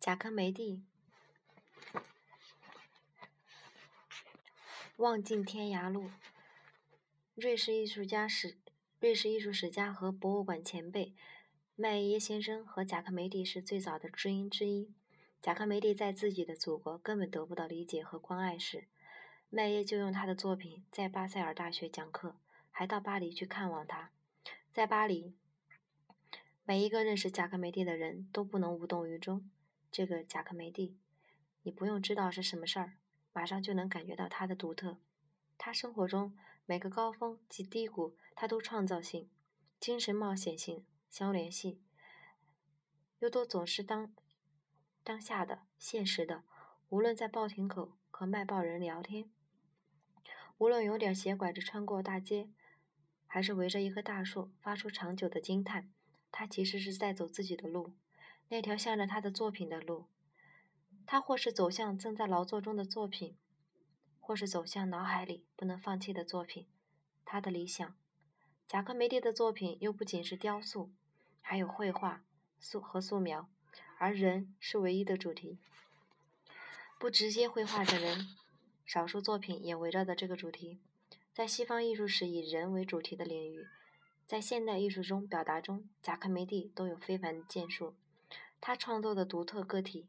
贾科梅蒂望尽天涯路。瑞士艺术家史，瑞士艺术史家和博物馆前辈麦耶先生和贾科梅蒂是最早的知音之一。贾科梅蒂在自己的祖国根本得不到理解和关爱时，麦耶就用他的作品在巴塞尔大学讲课，还到巴黎去看望他。在巴黎，每一个认识贾科梅蒂的人都不能无动于衷。这个贾克梅蒂，你不用知道是什么事儿，马上就能感觉到他的独特。他生活中每个高峰及低谷，他都创造性、精神冒险性相联系，又都总是当。当下的现实的，无论在报亭口和卖报人聊天，无论有点斜拐着穿过大街，还是围着一棵大树发出长久的惊叹，他其实是在走自己的路，那条向着他的作品的路。他或是走向正在劳作中的作品，或是走向脑海里不能放弃的作品。他的理想，贾科梅蒂的作品又不仅是雕塑，还有绘画、素和素描。而人是唯一的主题，不直接绘画的人，少数作品也围绕着这个主题。在西方艺术史以人为主题的领域，在现代艺术中表达中，贾科梅蒂都有非凡的建树。他创作的独特个体，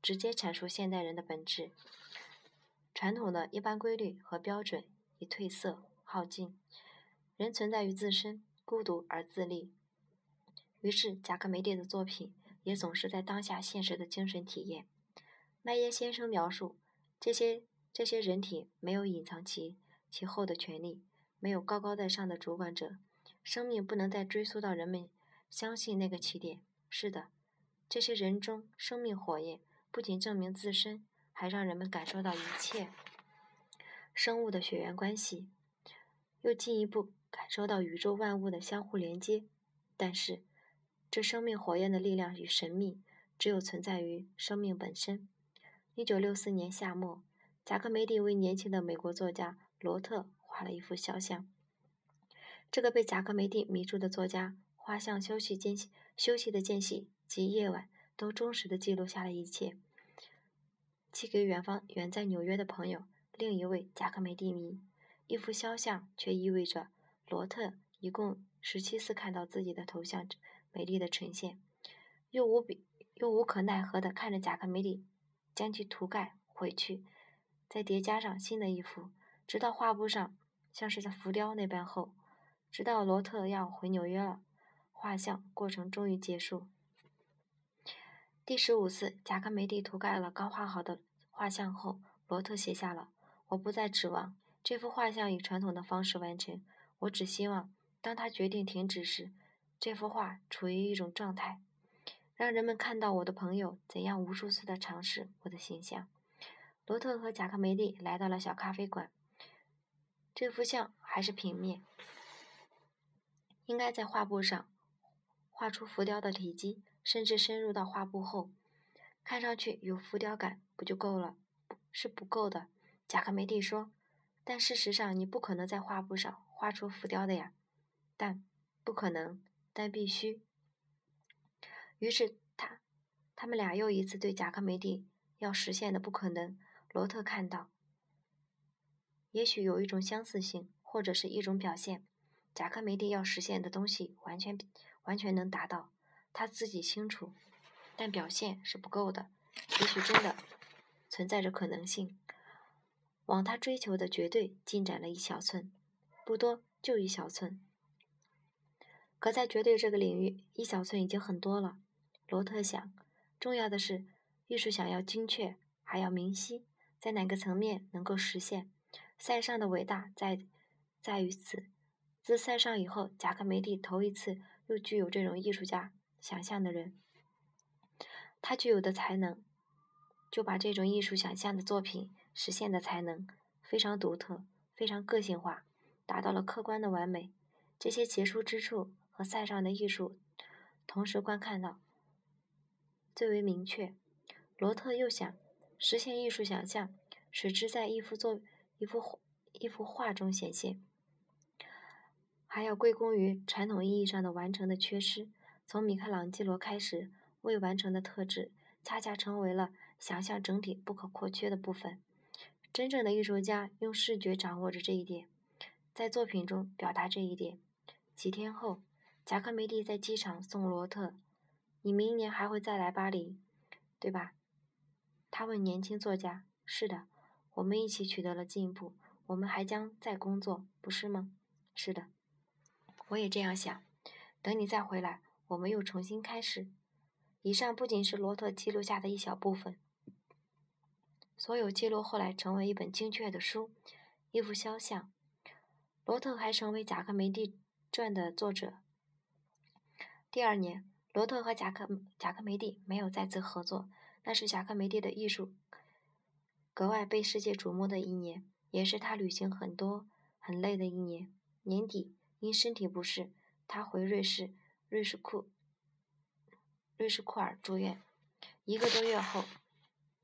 直接阐述现代人的本质。传统的一般规律和标准已褪色耗尽，人存在于自身，孤独而自立。于是，贾克梅蒂的作品。也总是在当下现实的精神体验。麦耶先生描述，这些这些人体没有隐藏其其后的权利，没有高高在上的主管者，生命不能再追溯到人们相信那个起点。是的，这些人中生命火焰不仅证明自身，还让人们感受到一切生物的血缘关系，又进一步感受到宇宙万物的相互连接。但是。这生命火焰的力量与神秘，只有存在于生命本身。一九六四年夏末，贾科梅蒂为年轻的美国作家罗特画了一幅肖像。这个被贾科梅蒂迷住的作家，画像休息间隙、休息的间隙及夜晚，都忠实地记录下了一切，寄给远方远在纽约的朋友，另一位贾科梅蒂迷。一幅肖像，却意味着罗特一共十七次看到自己的头像。美丽的呈现，又无比又无可奈何地看着贾科梅蒂将其涂盖回去，再叠加上新的一幅，直到画布上像是在浮雕那般厚，直到罗特要回纽约了，画像过程终于结束。第十五次，贾科梅蒂涂盖了刚画好的画像后，罗特写下了：“我不再指望这幅画像以传统的方式完成，我只希望当他决定停止时。”这幅画处于一种状态，让人们看到我的朋友怎样无数次的尝试我的形象。罗特和贾科梅蒂来到了小咖啡馆。这幅像还是平面，应该在画布上画出浮雕的体积，甚至深入到画布后，看上去有浮雕感，不就够了？是不够的。贾科梅蒂说：“但事实上，你不可能在画布上画出浮雕的呀。”但不可能。但必须。于是他，他们俩又一次对贾科梅蒂要实现的不可能。罗特看到，也许有一种相似性，或者是一种表现，贾科梅蒂要实现的东西完全完全能达到，他自己清楚，但表现是不够的。也许真的存在着可能性，往他追求的绝对进展了一小寸，不多，就一小寸。可在绝对这个领域，一小寸已经很多了。罗特想，重要的是，艺术想要精确，还要明晰，在哪个层面能够实现？塞尚的伟大在在于此。自塞尚以后，贾科梅蒂头一次又具有这种艺术家想象的人。他具有的才能，就把这种艺术想象的作品实现的才能非常独特，非常个性化，达到了客观的完美。这些杰出之处。和塞尚的艺术同时观看到最为明确。罗特又想实现艺术想象，使之在一幅作一幅一幅画中显现，还要归功于传统意义上的完成的缺失。从米开朗基罗开始，未完成的特质恰恰成为了想象整体不可或缺的部分。真正的艺术家用视觉掌握着这一点，在作品中表达这一点。几天后，贾科梅蒂在机场送罗特：“你明年还会再来巴黎，对吧？”他问年轻作家：“是的，我们一起取得了进步，我们还将再工作，不是吗？”“是的，我也这样想。等你再回来，我们又重新开始。”以上不仅是罗特记录下的一小部分。所有记录后来成为一本精确的书，一幅肖像。罗特还成为贾克梅蒂传的作者。第二年，罗特和贾克贾克梅蒂没有再次合作，那是贾克梅蒂的艺术格外被世界瞩目的一年，也是他旅行很多很累的一年。年底，因身体不适，他回瑞士瑞士库瑞士库尔住院，一个多月后。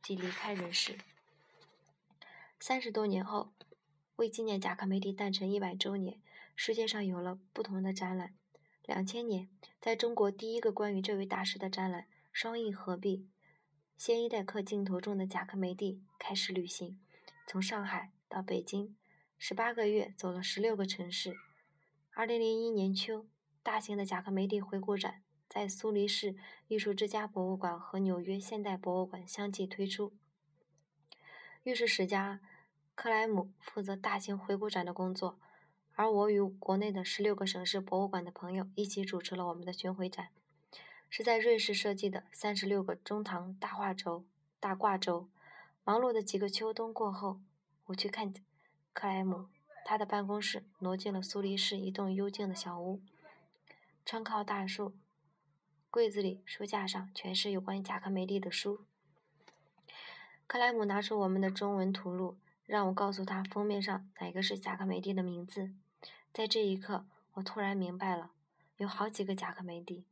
即离开人世。三十多年后，为纪念贾科梅蒂诞辰一百周年，世界上有了不同的展览。两千年，在中国第一个关于这位大师的展览“双翼合璧：现一代客镜头中的贾科梅蒂”开始旅行，从上海到北京，十八个月走了十六个城市。二零零一年秋，大型的贾科梅蒂回顾展。在苏黎世艺术之家博物馆和纽约现代博物馆相继推出。玉石史家克莱姆负责大型回顾展的工作，而我与国内的十六个省市博物馆的朋友一起主持了我们的巡回展，是在瑞士设计的三十六个中堂大画轴、大挂轴。忙碌的几个秋冬过后，我去看克莱姆，他的办公室挪进了苏黎世一栋幽静的小屋，窗靠大树。柜子里、书架上全是有关于贾科梅蒂的书。克莱姆拿出我们的中文图录，让我告诉他封面上哪个是贾科梅蒂的名字。在这一刻，我突然明白了，有好几个贾科梅蒂。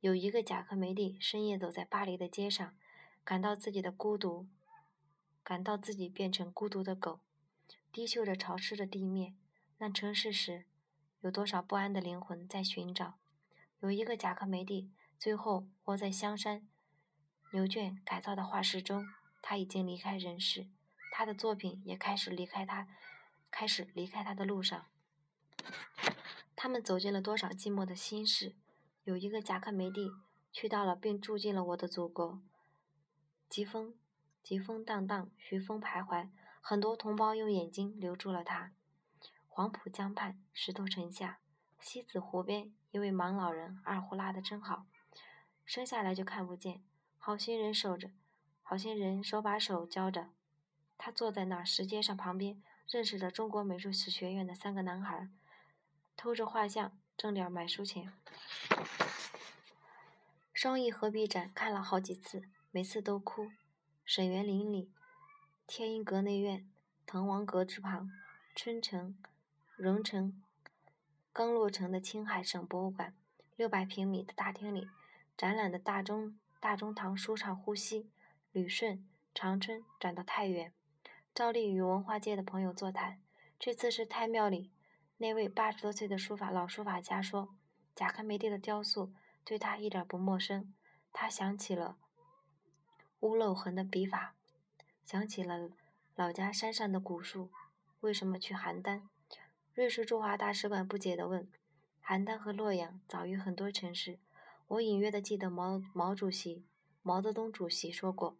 有一个贾科梅蒂深夜走在巴黎的街上，感到自己的孤独，感到自己变成孤独的狗，低嗅着潮湿的地面。那城市时，有多少不安的灵魂在寻找？有一个贾克梅蒂。最后，窝在香山牛圈改造的画室中，他已经离开人世，他的作品也开始离开他，开始离开他的路上。他们走进了多少寂寞的心事？有一个贾克梅蒂去到了，并住进了我的祖国。疾风，疾风荡荡，徐风徘徊，很多同胞用眼睛留住了他。黄浦江畔，石头城下，西子湖边，一位盲老人二胡拉得真好。生下来就看不见，好心人守着，好心人手把手教着。他坐在那石阶上旁边，认识了中国美术史学院的三个男孩，偷着画像挣点买书钱。双翼合璧展看了好几次，每次都哭。沈园林里，天音阁内院，滕王阁之旁，春城、荣城刚落成的青海省博物馆，六百平米的大厅里。展览的大中大中堂舒畅呼吸，旅顺、长春转到太原，照例与文化界的朋友座谈。这次是太庙里那位八十多岁的书法老书法家说，贾科梅蒂的雕塑对他一点不陌生。他想起了屋漏痕的笔法，想起了老家山上的古树。为什么去邯郸？瑞士驻华大使馆不解地问。邯郸和洛阳早于很多城市。我隐约的记得毛毛主席、毛泽东主席说过：“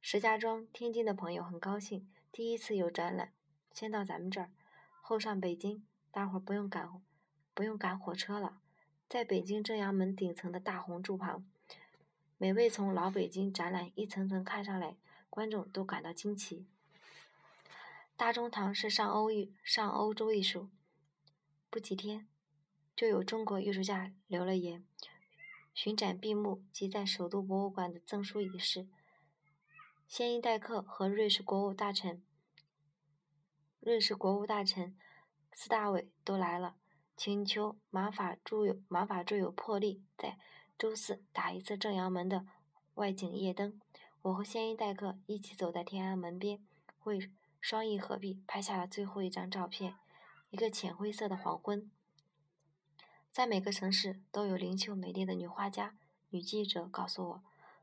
石家庄、天津的朋友很高兴，第一次有展览，先到咱们这儿，后上北京，大伙儿不用赶，不用赶火车了，在北京正阳门顶层的大红柱旁，每位从老北京展览一层层看上来，观众都感到惊奇。大中堂是上欧艺上欧洲艺术，不几天。”就有中国艺术家留了言。巡展闭幕即在首都博物馆的赠书仪式，先一代客和瑞士国务大臣、瑞士国务大臣斯大伟都来了，请求马法著有马法著有破例在周四打一次正阳门的外景夜灯。我和先一代客一起走在天安门边，为双翼合璧拍下了最后一张照片，一个浅灰色的黄昏。在每个城市都有灵秀美丽的女画家、女记者告诉我，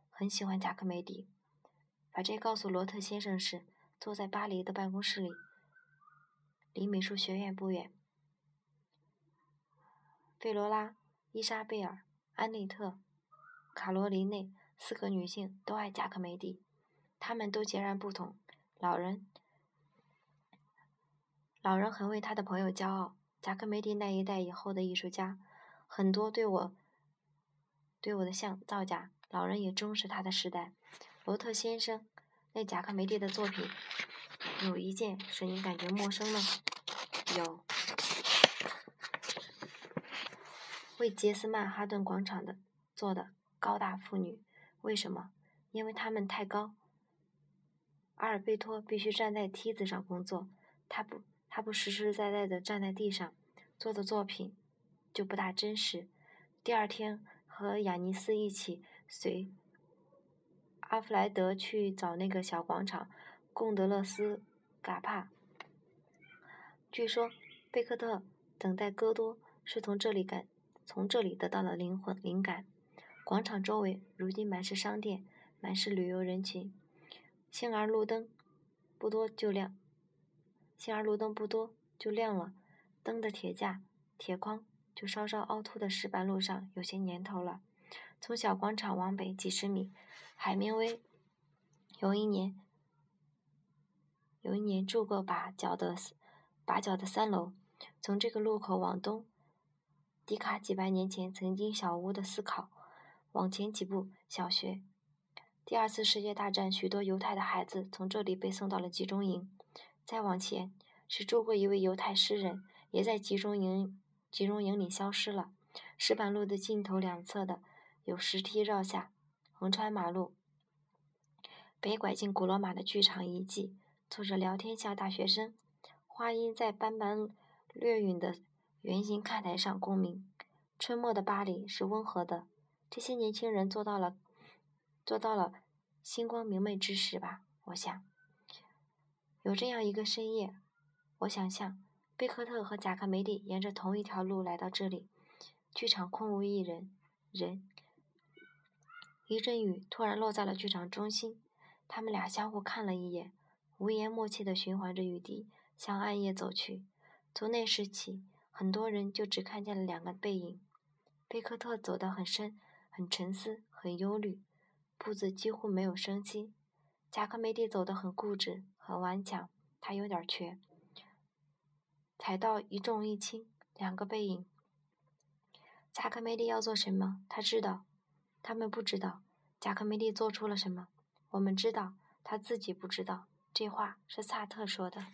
很。喜欢贾克梅蒂。把这告诉罗特先生时，坐在巴黎的办公室里，离美术学院不远。费罗拉、伊莎贝尔、安内特、卡罗琳内四个女性都爱贾克梅蒂，她们都截然不同。老人，老人很为他的朋友骄傲。贾克梅蒂那一代以后的艺术家，很多对我，对我的像造假。老人也重视他的时代。罗特先生，那贾克梅蒂的作品，有一件使您感觉陌生吗？有，为杰斯曼哈顿广场的做的高大妇女。为什么？因为他们太高。阿尔贝托必须站在梯子上工作，他不，他不实实在在的站在地上，做的作品就不大真实。第二天和雅尼斯一起随。阿弗莱德去找那个小广场，贡德勒斯嘎帕。据说贝克特等待戈多是从这里感，从这里得到了灵魂灵感。广场周围如今满是商店，满是旅游人群。幸而路灯不多就亮，幸而路灯不多就亮了。灯的铁架、铁框就稍稍凹凸的石板路上有些年头了。从小广场往北几十米。海明威有一年，有一年住过把角的把角的三楼。从这个路口往东，迪卡几百年前曾经小屋的思考。往前几步，小学。第二次世界大战，许多犹太的孩子从这里被送到了集中营。再往前，是住过一位犹太诗人，也在集中营集中营里消失了。石板路的尽头两侧的有石梯绕下。横穿马路，北拐进古罗马的剧场遗迹，坐着聊天像大学生。话音在斑斑略匀的圆形看台上共鸣。春末的巴黎是温和的。这些年轻人做到了，做到了星光明媚之时吧？我想，有这样一个深夜，我想象贝克特和贾克梅蒂沿着同一条路来到这里，剧场空无一人，人。一阵雨突然落在了剧场中心，他们俩相互看了一眼，无言默契地循环着雨滴向暗夜走去。从那时起，很多人就只看见了两个背影。贝克特走得很深，很沉思，很忧虑，步子几乎没有生机。贾克梅蒂走得很固执，很顽强，他有点瘸。踩到一重一轻，两个背影。贾克梅利要做什么？他知道。他们不知道贾克梅利做出了什么，我们知道他自己不知道。这话是萨特说的。